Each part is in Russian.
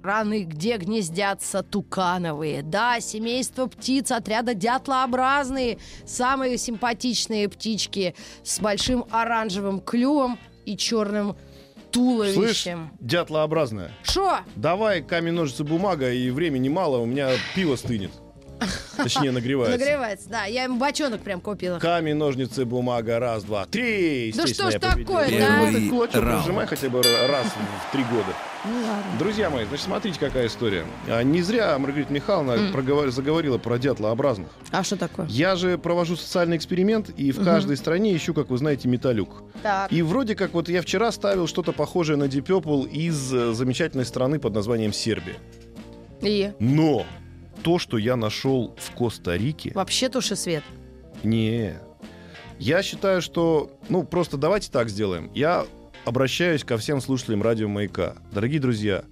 Страны, где гнездятся тукановые. Да, семейство птиц отряда дятлообразные, самые симпатичные птички с большим оранжевым клювом и черным Слышь, туловищем. дятлообразная, Шо? давай камень, ножницы, бумага, и времени мало, у меня пиво стынет. Точнее, нагревается. Нагревается, да. Я ему бочонок прям купила. Камень, ножницы, бумага, раз, два, три. Да что ж я победил. такое-то, Ну, а? ты кулачок нажимай хотя бы раз в три года. Ну ладно. Друзья мои, значит, смотрите, какая история. А, Не зря Маргарита Михайловна проговор- заговорила про дятлообразных. А что такое? Я же провожу социальный эксперимент, и в каждой стране ищу, как вы знаете, металюк. Так. И вроде как вот я вчера ставил что-то похожее на Deep Purple из э, замечательной страны под названием Сербия. И Но то, что я нашел в Коста-Рике, вообще туши свет. не. Я считаю, что, ну, просто давайте так сделаем. Я обращаюсь ко всем слушателям радио «Маяка». Дорогие друзья,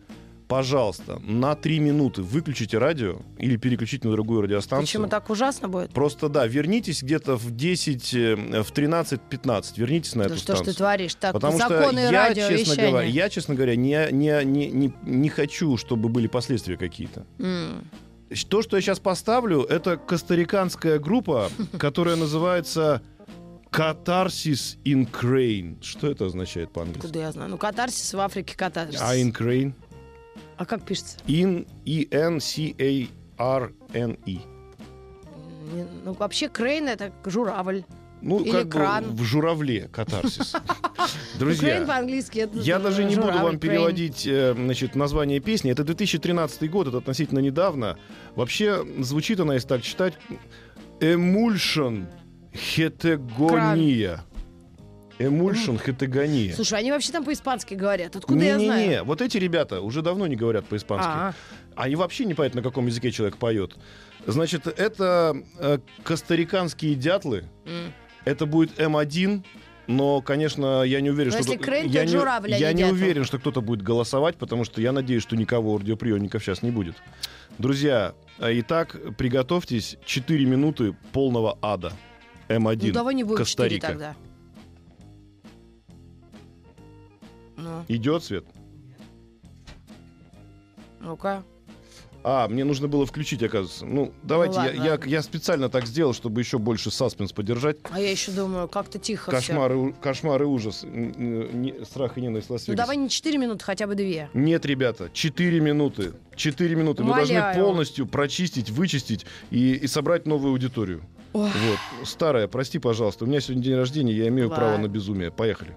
пожалуйста, на три минуты выключите радио или переключите на другую радиостанцию. Почему так ужасно будет? Просто, да, вернитесь где-то в 10, э, в 13-15, вернитесь на Да эту что ж станцию. ты творишь? Так, Потому что я, честно говоря, я, честно говоря, не, не, не, не, не хочу, чтобы были последствия какие-то. М. То, что я сейчас поставлю, это костариканская группа, которая называется Катарсис Crane. Что это означает по-английски? Куда я знаю? Ну, катарсис в Африке катарсис. А Crane? А как пишется? In E-N-C-A-R-N-E. Не- Ну, вообще, крейн — это журавль. Ну, Или как кран. бы в журавле катарсис. Друзья, по-английски я даже не буду вам переводить э, значит, название песни. Это 2013 год, это относительно недавно. Вообще, звучит она, если так читать, Emulsion Hetegonia. Emulsion Hetegonia. Слушай, они вообще там по-испански говорят. Откуда я знаю? Не-не-не, вот эти ребята уже давно не говорят по-испански. А, Они вообще не понятно, на каком языке человек поет. Значит, это э, костариканские дятлы. м. Это будет М1, но, конечно, я не уверен, Но что... если крейн, то я не, а я не уверен, что кто-то будет голосовать, потому что я надеюсь, что никого у радиоприемников сейчас не будет. Друзья, э, итак, приготовьтесь. 4 минуты полного ада. М1. Ну, давай не четыре Коста-Рика. тогда. Ну, Идет свет? ну-ка. А, мне нужно было включить, оказывается. Ну, давайте, я, ладно, я, ладно. я специально так сделал, чтобы еще больше саспенс поддержать. А я еще думаю, как-то тихо Кошмар, и, у- кошмар и ужас. Не- страх и ненависть все. лас Ну, давай не 4 минуты, хотя бы 2. Нет, ребята, 4 минуты. 4 минуты. Мы должны Умоляю. полностью прочистить, вычистить и, и собрать новую аудиторию. Ой. Вот. Старая, прости, пожалуйста. У меня сегодня день рождения, я имею право Ладно. на безумие. Поехали.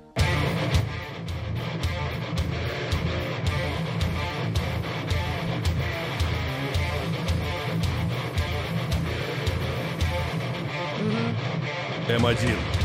М1.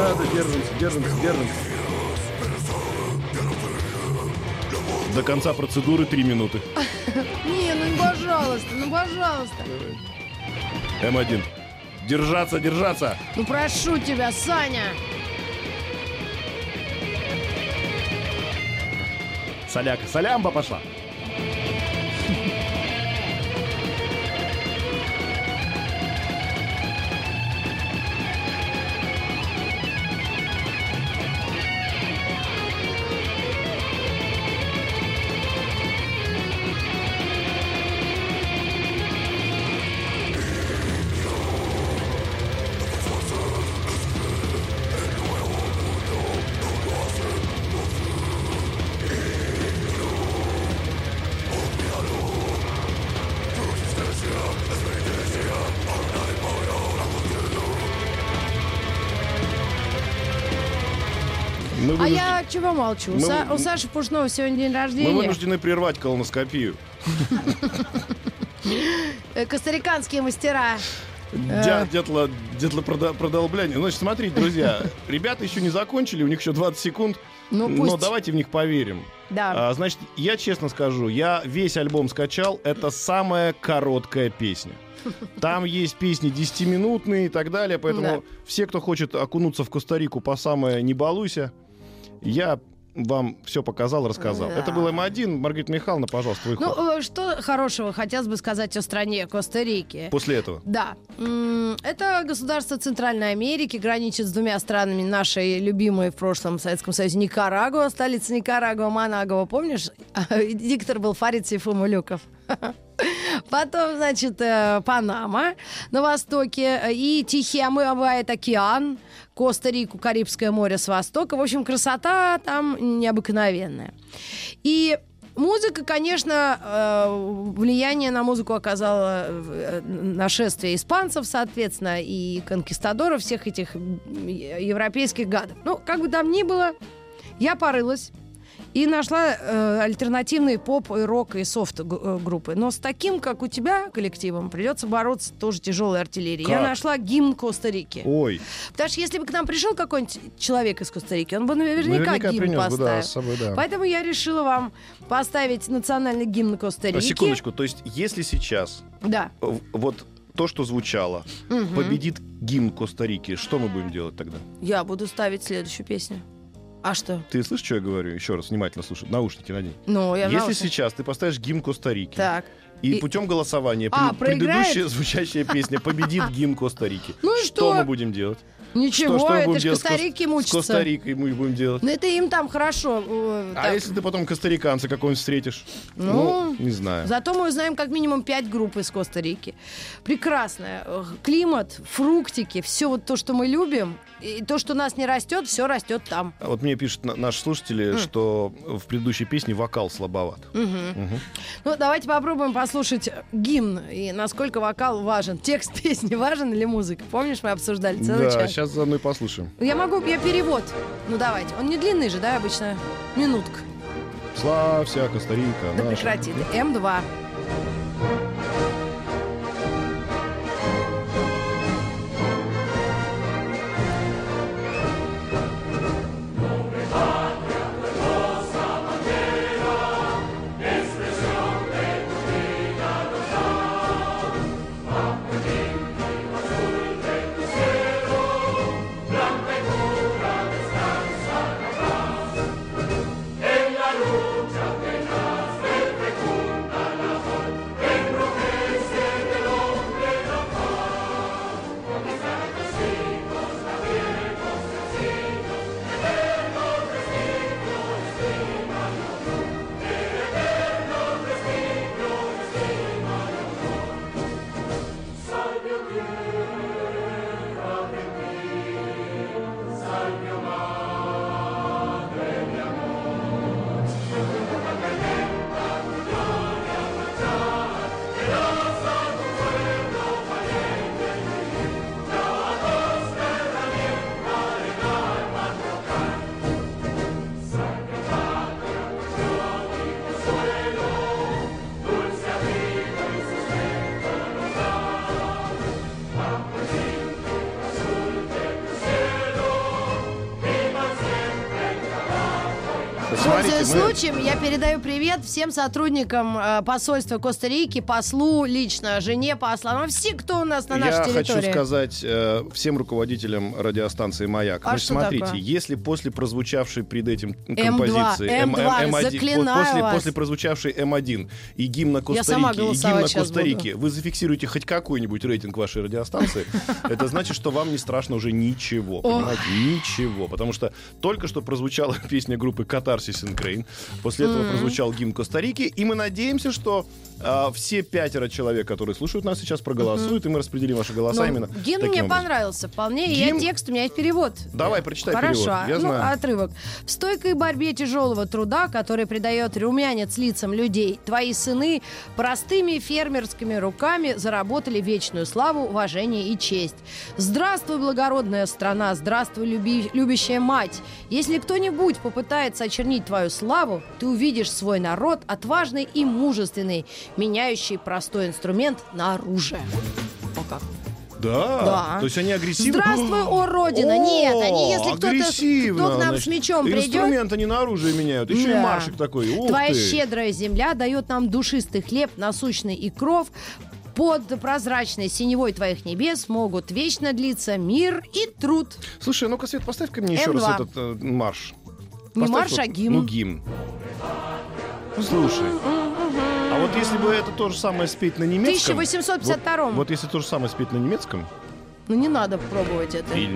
Надо, держимся, держимся, держимся. До конца процедуры три минуты. Не, ну пожалуйста, ну пожалуйста. М1. Держаться, держаться. Ну прошу тебя, Саня. Соляка, солямба пошла. Я чего молчу? Мы- Са- У Саши Пушного сегодня день мы рождения. вынуждены прервать колоноскопию. Э, Костариканские мастера. Дя- Дятло, дятло прода- продолбляние. Значит, смотрите, друзья, ребята еще не закончили, у них еще 20 секунд. Ну Но пусть. давайте в них поверим. Да. А, значит, я честно скажу, я весь альбом скачал, это самая короткая песня. Там есть песни 10-минутные и так далее, поэтому Да. все, кто хочет окунуться в Коста-Рику по самое «не балуйся», я вам все показал, рассказал. Да. Это был М1. Маргарита Михайловна, пожалуйста, твой ход. Ну, э, что хорошего хотелось бы сказать о стране Коста-Рики? После этого. Да. Это государство Центральной Америки, граничит с двумя странами нашей любимой в прошлом Советском Союзе Никарагуа, столица Никарагуа, Манагуа, помнишь? Диктор был Фарид Сейфумулюков. Потом, значит, э, Панама на востоке э, и Тихий омывает океан, Коста-Рику, Карибское море с востока. В общем, красота там необыкновенная. И Музыка, конечно, э, влияние на музыку оказало э, нашествие испанцев, соответственно, и конкистадоров, всех этих европейских гадов. Ну, как бы там ни было, я порылась и нашла э, альтернативные поп, и рок и софт э, группы. Но с таким, как у тебя, коллективом, придется бороться тоже тяжелой артиллерией. Я Как? нашла гимн Коста-Рики. Ой, Потому что если бы к нам пришел какой-нибудь человек из Коста-Рики, он бы наверняка, наверняка гимн принес бы, поставил. да, с собой, да. Поэтому я решила вам поставить национальный гимн Коста-Рики. А, Секундочку, то есть если сейчас Да. вот то, что звучало, Мгм. победит гимн Коста-Рики, что мы будем делать тогда? Я буду ставить следующую песню. А что? Ты слышишь, что я говорю? Еще раз, внимательно слушай. Наушники надень. Ну, я Если наушниках. сейчас ты поставишь гимн Коста-Рики, Так. и, И- путем голосования А, пред- предыдущая звучащая песня победит гимн Коста-Рики, Ну что что? мы будем делать? Ничего, что, что это ж с Коста-Рики С мучится. Коста-Рикой мы будем делать. Ну, это им там хорошо. э, А если ты потом костариканца какого-нибудь встретишь? Ну, не знаю. Зато мы узнаем как минимум пять групп из Коста-Рики. Прекрасная. э, Климат, фруктики, все вот то, что мы любим. И то, что у нас не растет, все растет там. А Вот мне пишут на- наши слушатели, что в предыдущей песне вокал слабоват. Мгм. Ну, давайте попробуем послушать гимн и насколько вокал важен. Текст песни важен или музыка? Помнишь, мы обсуждали целый Да, час? сейчас заодно и послушаем. Я могу, я перевод. Ну, давайте. Он не длинный же, да, обычно? Минутка. Славься, Коста-Рика. Да наша. прекрати. ты. М2. Пользуясь мы- случаем, я передаю привет всем сотрудникам э, посольства Коста-Рики, послу лично, жене посла, ну, все, кто у нас на нашей Я территории. хочу сказать э, всем руководителям радиостанции «Маяк». А Значит, смотрите, такое? если после прозвучавшей перед этим М2, композиции М2, по- заклинаю после, вас. после прозвучавшей М1 и гимна Я Коста-Рики, и гимна Коста-Рики, вы зафиксируете хоть какой-нибудь рейтинг вашей радиостанции, это значит, что вам не страшно уже ничего, понимаете? Ничего. Потому что только что прозвучала песня группы «Катарсис and Крейн», после этого прозвучал гимн Коста-Рики, и мы надеемся, что а, все пятеро человек, которые слушают нас сейчас, проголосуют, и мы распределим ваши голоса Ну, именно гимн мне образом. понравился вполне, и я Гимн- текст, у меня есть перевод. Давай, прочитай Хорошо, перевод. Я ну, знаю. отрывок. В стойкой борьбе тяжелого труда, который придает румянец лицам людей, твои сыны простыми фермерскими руками заработали вечную славу, уважение и честь. Здравствуй, благородная страна, здравствуй, люби- любящая мать. Если кто-нибудь попытается очернить твою славу, ты увидишь свой народ отважный и мужественный, меняющий простой инструмент на оружие. О как. Да. Да. То есть они агрессивны. Здравствуй, о, Родина! Нет, они, если кто-то- кто к нам значит. с мечом придет- Инструмент они на оружие меняют. Еще и Да. маршик такой. Ух Твоя ты. щедрая земля дает нам душистый хлеб, насущный и кров. Под прозрачной синевой твоих небес могут вечно длиться мир и труд. Слушай, ну-ка, Свет, поставь-ка мне еще М2. раз этот э, марш. Не марш, а гимн. Ну, гимн. Слушай. А вот если бы это то же самое спеть на немецком... 1852. Вот, вот если то же самое спеть на немецком... Ну не надо пробовать это. Не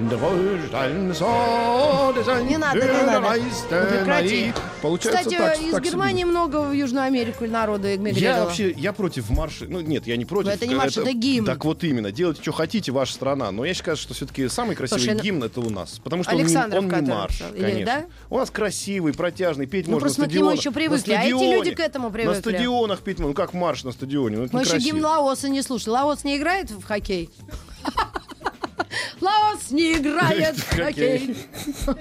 надо, не надо. Ну, прекрати. Получается Кстати, так, из так себе. Германии много в Южную Америку народу Я эмигрировало. вообще, я против марша. Ну, нет, я не против. это не марш, это гимн. Так вот именно. Делайте, что хотите, ваша страна. Но я считаю, что все-таки самый красивый Слушай, ну- гимн это у нас. Потому что он не- он не, марш. Или, конечно. да? У нас красивый, протяжный, петь Ну, можно просто на мы к нему стадионах. еще На привыкли, а эти стадионе. люди к этому привыкли. На стадионах петь можно. Ну, как марш на стадионе? Ну, это Мы еще гимн Лаоса не слушали. Лаос не играет в хоккей? Лаос не играет в хоккей.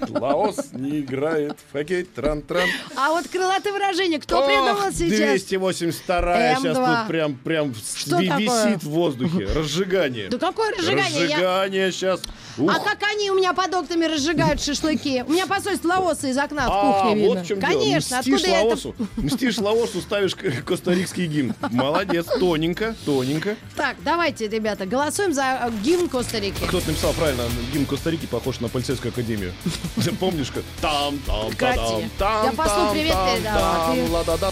Лаос не играет в хоккей. Тран-тран. А вот крылатые выражения кто придумал сейчас? 282 сейчас М2. тут прям, прям висит в воздухе. Разжигание. Да какое разжигание? Разжигание сейчас. А как они у меня под окнами разжигают шашлыки? У меня посольство Лаоса из окна в А, кухне видно. вот в чем Конечно, откуда. Лаосу, мстишь Лаосу, ставишь костарикский гимн. Молодец, тоненько, тоненько. Так, давайте, ребята, голосуем за гимн Коста-Рики. Кто-то написал правильно, гимн Коста-Рики похож на полицейскую академию. Помнишь, как там, там, там, там, Я послу там, привет там, передала, там, ты- ла-да-да.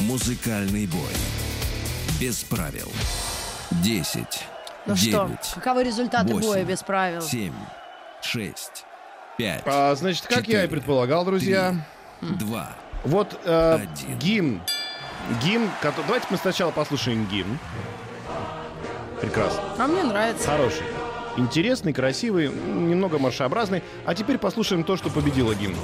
Музыкальный бой. Без правил. 10. Ну 9, что, каковы результаты восемь, боя без правил? 7. 6. 5. А, значит, как я и предполагал, друзья, 2. вот э, Один. гимн, гимн, кото- давайте мы сначала послушаем гимн. Прекрасно. А мне нравится. Хороший. Интересный, красивый, м, немного маршеобразный. А теперь послушаем то, что победило гимн.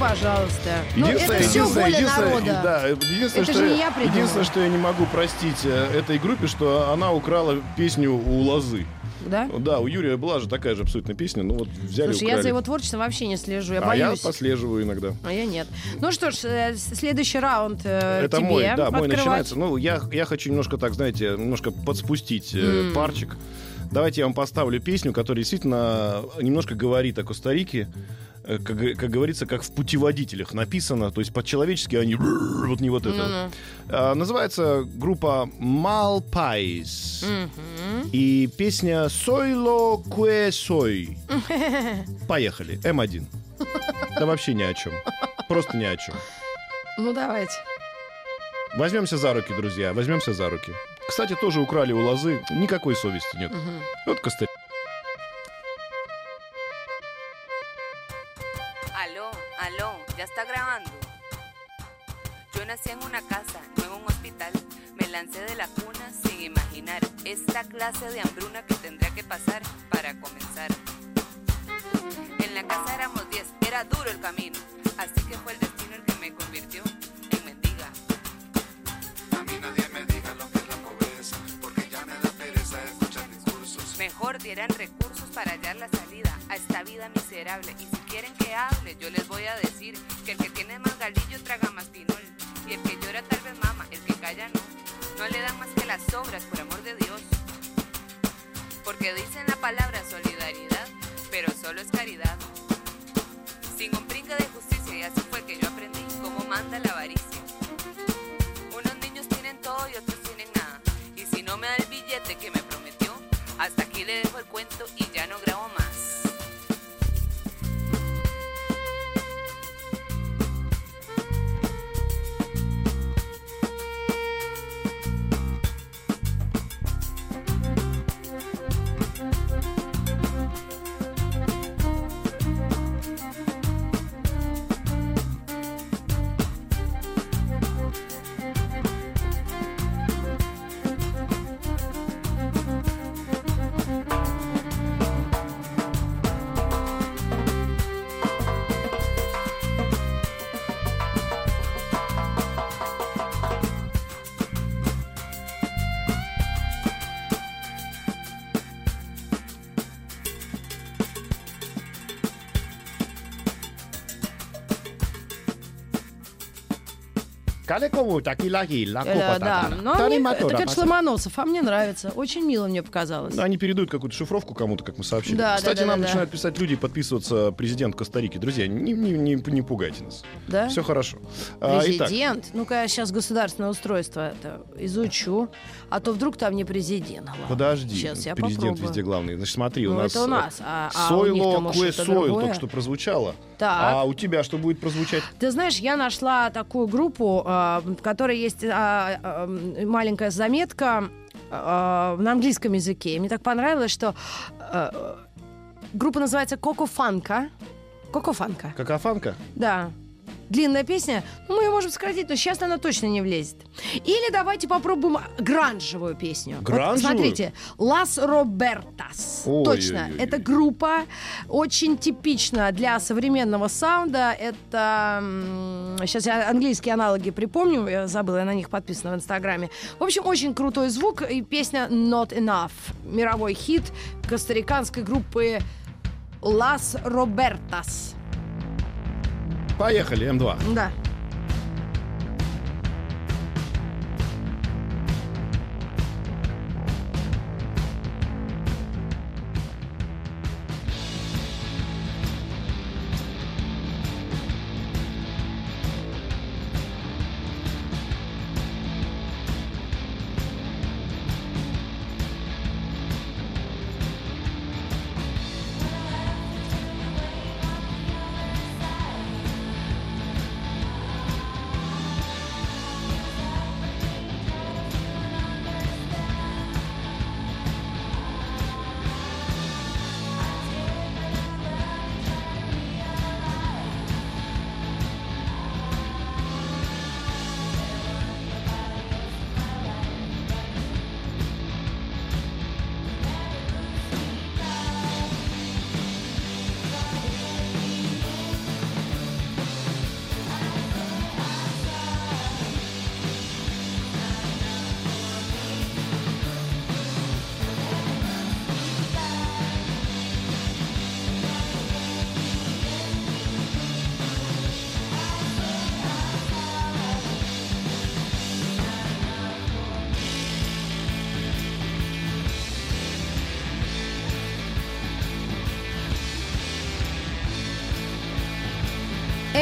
Пожалуйста. Ну это Единственное- все единственное- воля народа. Да, единственное, Это что же не я, я придумала. единственное, что я не могу простить э, этой группе, что она украла песню у Лозы. Да? Да, у Юрия была же такая же абсолютно песня, ну вот взяли Слушай, украли. я за его творчеством вообще не слежу, я а я боюсь. послеживаю иногда. А я нет. Ну что ж, э, следующий раунд э, Это тебе мой, да, мой открывать. начинается. Ну, я, я хочу немножко так, знаете, немножко подспустить э, парчик. Давайте я вам поставлю песню, которая действительно немножко говорит о Коста-Рике. Э, Как, как говорится, как в путеводителях написано, то есть по-человечески они вот не вот это. А, называется группа Malpais. И песня Сойло Куэ Сой. Поехали. М1. Да вообще ни о чем. Просто ни о чем. Ну давайте. Возьмемся за руки, друзья, возьмемся за руки. Кстати, тоже украли у лозы, никакой совести нет. Вот Коста nací en una casa, no en un hospital. Me lancé de la cuna sin imaginar esta clase de hambruna que tendría que pasar para comenzar. En la casa éramos 10, era duro el camino. Así que fue el destino el que me convirtió en mendiga. A mí nadie me diga lo que es la pobreza, porque ya me da pereza escuchar discursos. Mejor dieran recursos para hallar la salida a esta vida miserable. Y si quieren que hable, yo les voy a decir que el que tiene más galillo traga más pinol. Y el que llora tal vez mama, el que calla no. No le dan más que las sobras, por amor de Dios. Porque dicen la palabra solidaridad, pero solo es caridad. Sin un brinco de justicia, y así fue que yo aprendí cómo manda la avaricia. Unos niños tienen todo y otros tienen nada. Y si no me da el billete que me prometió, hasta aquí le dejo el cuento y ya no grabo más. Калекову, такила гилла, Э, да, но мне- мотора, это, конечно. Ломоносов, а мне нравится. Очень мило мне показалось. Да, они передают какую-то шифровку кому-то, как мы сообщили. Да, да, Кстати, да, нам да, да. начинают писать люди и подписываться президент Коста-Рики. Друзья, не, не, не, не пугайте нас. Да? Все хорошо. А, Президент. Ну-ка, я сейчас государственное устройство это изучу. А то вдруг там не президент. главный. подожди. Сейчас я президент попробую. везде главный. Значит, смотри, у Ну, нас... это у нас. А, а у Сойло, Куэ что-то Сойл только что прозвучало. Так. А у тебя что будет прозвучать? Ты знаешь, я нашла такую группу, а, в которой есть а, а, маленькая заметка а, на английском языке. Мне так понравилось, что группа называется Коко Фанка. Коко Фанка. Какофанка? Да. Длинная песня. Ну, мы ее можем сократить, но сейчас она точно не влезет. Или давайте попробуем гранжевую песню. Вот Гранжевую? смотрите. Лас Робертас. Ой, точно. ой, ой, Это группа очень типична для современного саунда. Это... Сейчас я английские аналоги припомню. Я забыла, я на них подписана в Инстаграме. В общем, очень крутой звук. И песня Not Enough. Мировой хит костариканской группы Лас Робертас. Поехали, М2. Да.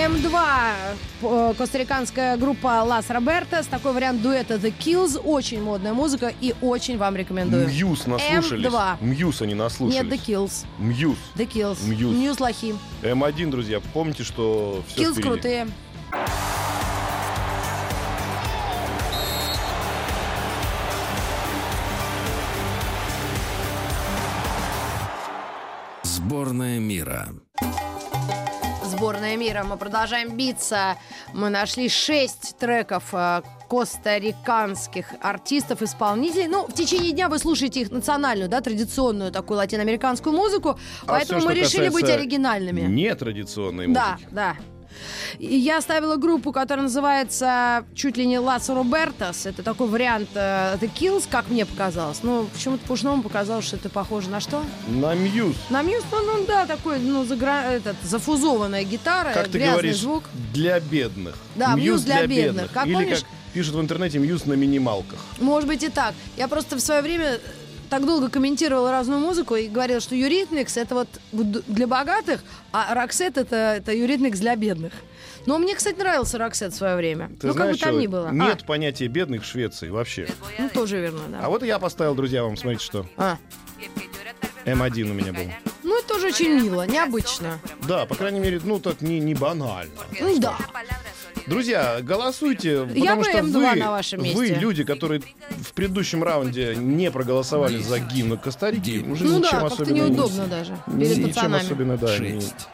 М2, э, костариканская группа Las Robertas. Такой вариант дуэта The Kills. Очень модная музыка и очень вам рекомендую. Muse наслушались. М2. Muse они наслушались. Нет, The Kills. Muse. The Kills. Muse. Muse лохи. М1, друзья, помните, что все Kills крутые. Сборная мира. Сборная мира. Мы продолжаем биться. Мы нашли шесть треков э, костариканских артистов, исполнителей. Ну, в течение дня вы слушаете их национальную, да, традиционную такую латиноамериканскую музыку. А поэтому всё, мы решили быть оригинальными. Нетрадиционной Да, музыки. да. И я ставила группу, которая называется чуть ли не Лас Робертас. Это такой вариант э, The Kills, как мне показалось. Ну, почему-то Пушному показалось, что это похоже на что? На Muse. На Muse, ну, ну да, такой, ну, загра... этот, зафузованная гитара, Как ты грязный говоришь, звук. для бедных. Да, Muse для бедных. Как Или помнишь- как пишут в интернете, Muse на минималках. Может быть и так. Я просто в свое время так долго комментировала разную музыку и говорила, что Eurythmics это вот для богатых, а Роксет это, это Eurythmics для бедных. Но мне, кстати, нравился Роксет в свое время. Ты ну, как знаешь, бы там ни было. нет понятия бедных в Швеции вообще. А, ну, тоже верно, да. А вот я поставил, друзья, вам, смотрите, что. А. decir, y el que llora tal vez М1 у меня был. Ну, это тоже очень мило, необычно. Да, по крайней мере, ну так не, не банально. Ну да. Друзья, голосуйте, потому Я что М2 вы, на вашем месте. вы, люди, которые в предыдущем раунде не проголосовали за гимн Коста-Рики, уже Ну да, ничем как-то особенно не- неудобно даже. Перед ничем пацанами. особенно, да, не, Шесть.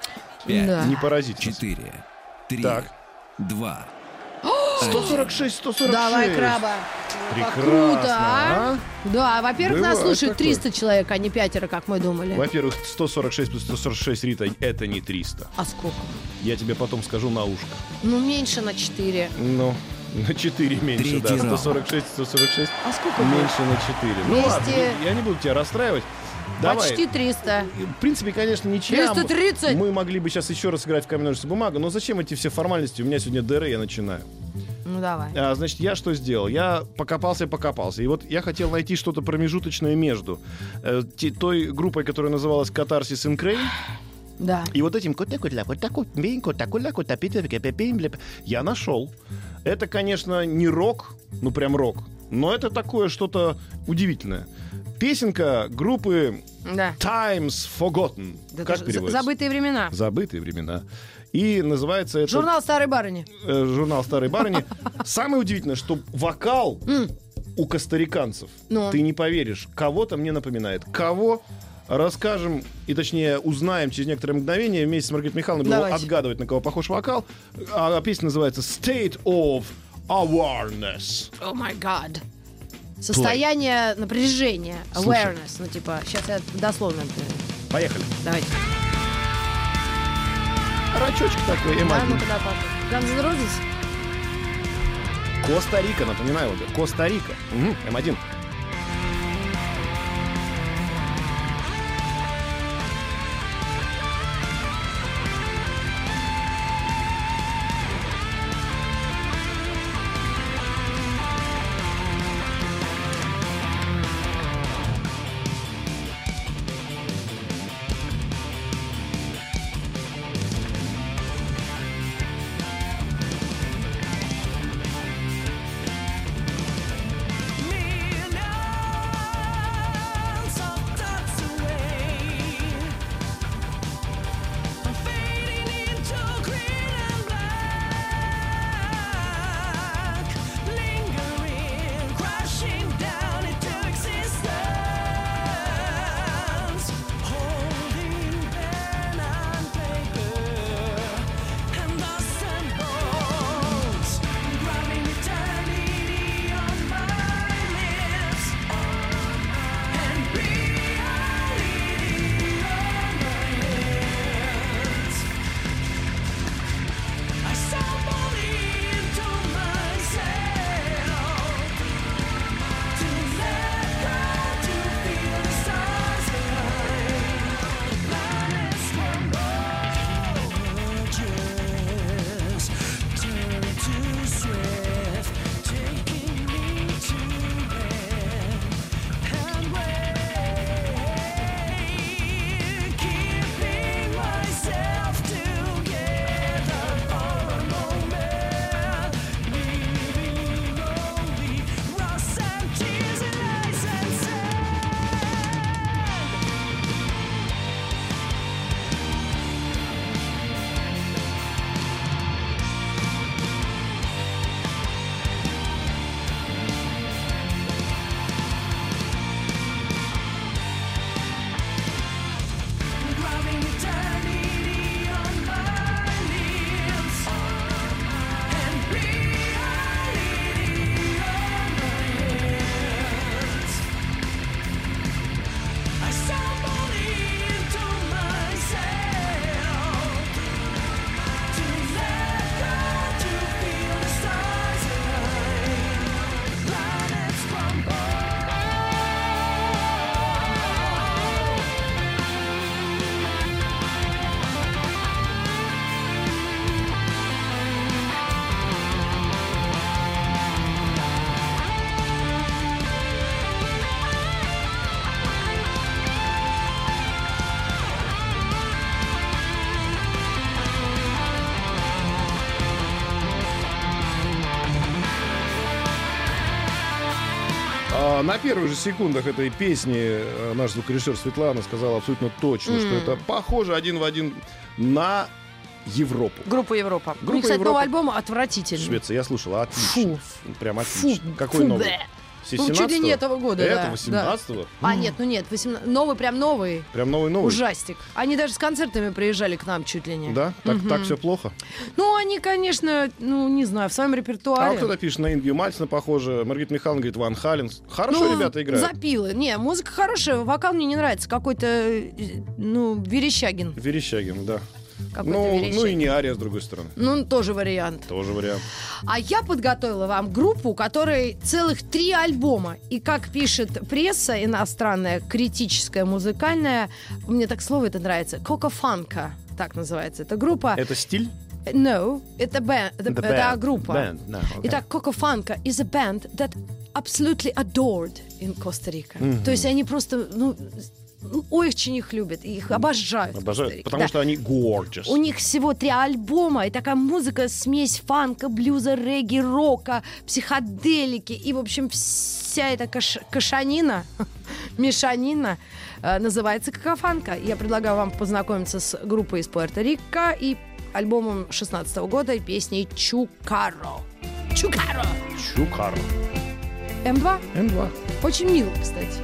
Пять. Да. не поразить. Четыре. Три. Так. Два. 146, 146. Давай, краба. Прекрасно, круто, а? а? Да, во-первых, нас Бывает слушают такое. 300 человек, а не пятеро, как мы думали. Во-первых, 146 плюс 146 Рита это не 300. А сколько? Я тебе потом скажу на ушко. Ну, меньше на 4. Ну, на 4 меньше, да. Третий раунд. 146, 146 А сколько будет? меньше на 4. Ну ладно, 200. я не буду тебя расстраивать. Давай. Почти 300. В принципе, конечно, ничья. 330. Мы могли бы сейчас еще раз играть в камень, ножницы, бумага, но зачем эти все формальности? У меня сегодня ДР, я начинаю. Ну, давай. А, значит, я что сделал? Я покопался и покопался. И вот я хотел найти что-то промежуточное между э, той группой, которая называлась Катарсис and Крей, Да. и вот этим я нашел. Это, конечно, не рок, ну прям рок, но это такое что-то удивительное. Песенка группы Да. Times Forgotten. Да как переводится? Забытые времена. Забытые времена. И называется это Журнал старой барыни. э, журнал старой барыни. Самое удивительное, что вокал у костариканцев, Ну. ты не поверишь, кого-то мне напоминает. Кого? Расскажем, и точнее узнаем через некоторое мгновение. Вместе с Маргаритой Михайловной будем отгадывать, на кого похож вокал. А песня называется «State of Awareness». О май гад. Состояние напряжения. Слушай. Awareness. Ну, типа, сейчас я дословно. Поехали. Давайте. Рачочек такой, Да, М1. ну-ка, да, папа. Guns N' Roses? Коста-Рика, напоминаю. Коста-Рика. Мгм, М1. На первых же секундах этой песни э, наш звукорежиссер Светлана сказала абсолютно точно, что это похоже один в один на Европу. Группа Европа. У Группа них, кстати, Европа. новый альбом отвратительный. Швеция, я слушала, отлично. Прям отлично. Фу, Какой фу, новый? Се- Ну, чуть ли не 17-го? этого года, да, Этого, да. 17-го? А, нет, ну нет, 18 новый, прям новый. Прям новый-новый? Ужастик. Они даже с концертами приезжали к нам чуть ли не. Да? Так, так все плохо? Ну, они, конечно, ну, не знаю, в своем А репертуаре. вот кто-то пишет на Ингью Мальцина похоже, Маргарита Михайловна говорит Ван Хален. Хорошо Ну, ребята играют. Запилы. Не, музыка хорошая, вокал мне не нравится. Какой-то, э, ну, Верещагин. Верещагин, да. Ну, ну и не Ария, с другой стороны. Ну, тоже вариант. Тоже вариант. А я подготовила вам группу, у которой целых три альбома. И как пишет пресса иностранная, критическая, музыкальная, мне так слово это нравится, Кока-фанка, так называется эта группа. Это стиль? No, это, The band. группа. Band, no, okay. Итак, Coco Funka is a band that absolutely adored in Costa Rica. То есть они просто, ну, очень их любят, их обожают. в Обожаю, Коста-Рике, потому да. что они gorgeous. У них всего три альбома, и такая музыка, смесь фанка, блюза, регги, рока, психоделики, и, в общем, вся эта каш- кашанина, мешанина э, называется какофанка. Я предлагаю вам познакомиться с группой из Пуэрто-Рико и альбомом 16 года и песней «Чукаро». «Чукаро». Чукар. М2. М2. Очень мило, кстати.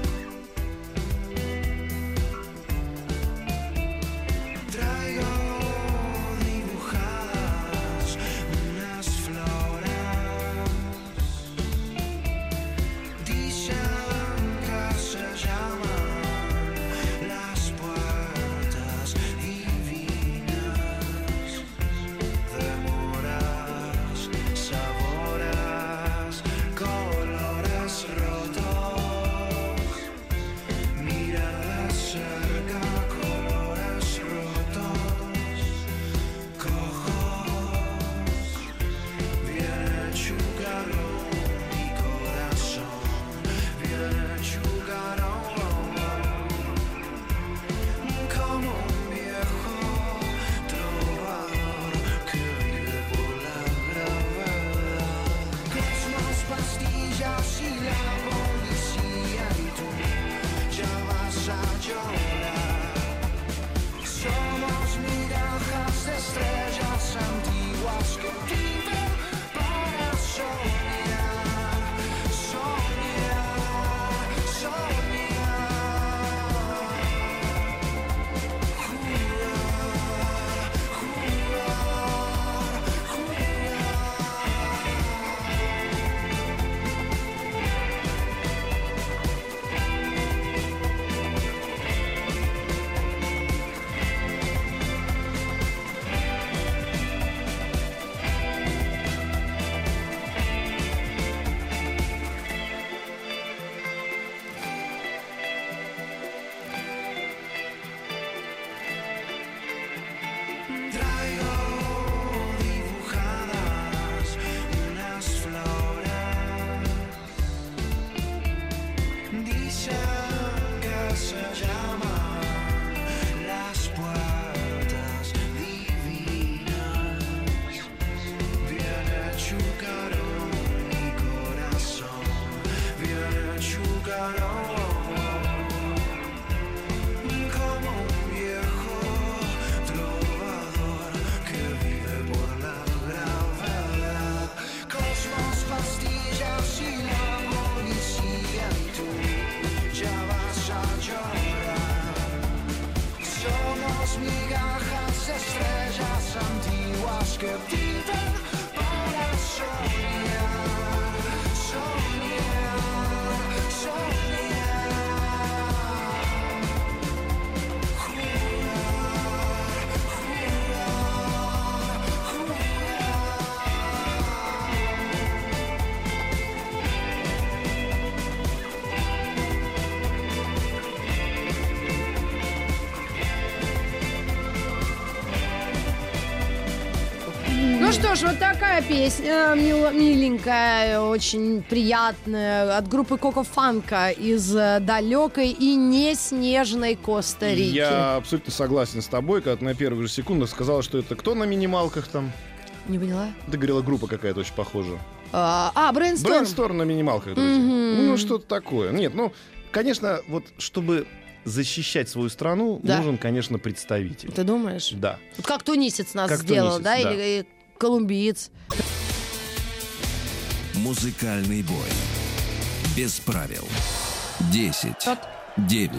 Что ж, вот такая песня мил- миленькая, очень приятная от группы Коко Фанка из э, далекой и не снежной Коста-Рики. Я абсолютно согласен с тобой, когда ты на первых же секундах сказала, что это кто на минималках там? Не поняла? Ты говорила, группа какая-то очень похожа. А, а, брейнсторм. Брейнсторм на минималках, друзья. Мгм. Ну, что-то такое. Нет, ну, конечно, вот чтобы защищать свою страну, Да. нужен, конечно, представитель. Ты думаешь? Да. Вот как тунисец нас Как сделал, тунисец, да? да. Или колумбиец. Музыкальный бой. Без правил. 10, 9,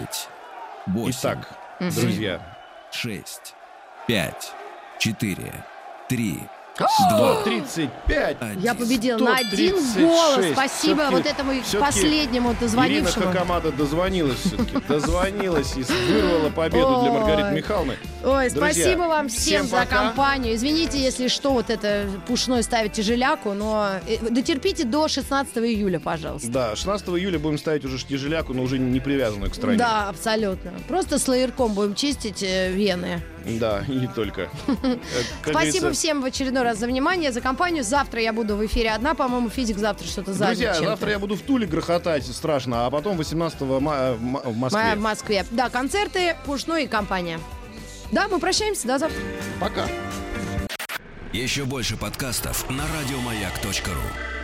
8, Итак, друзья, 6, 5, 4, 3, 2, 35. Я победила на один 136. голос. Спасибо вот этому последнему Ирина дозвонившему. Хакамада дозвонилась все-таки. Дозвонилась и вырвала победу для. Маргариты Михайловны. Ой, Друзья, спасибо вам всем, всем за пока. компанию. Извините, если что, вот это пушной ставить тяжеляку, но э, дотерпите до 16 июля, пожалуйста. Да, 16 июля будем ставить уже тяжеляку, но уже не привязанную к стране. Да, абсолютно. Просто с лаерком будем чистить э, вены. Да, и не только. Э, Спасибо всем в очередной раз за внимание, за компанию. Завтра я буду в эфире одна, по-моему, физик завтра что-то занят. Друзья, завтра я буду в Туле грохотать страшно, а потом 18 ма- в М- в Москве. В Москве. Да, концерты, Пушной и компания. Да, мы прощаемся, до завтра. Пока. Еще больше подкастов на радиомаяк.ру.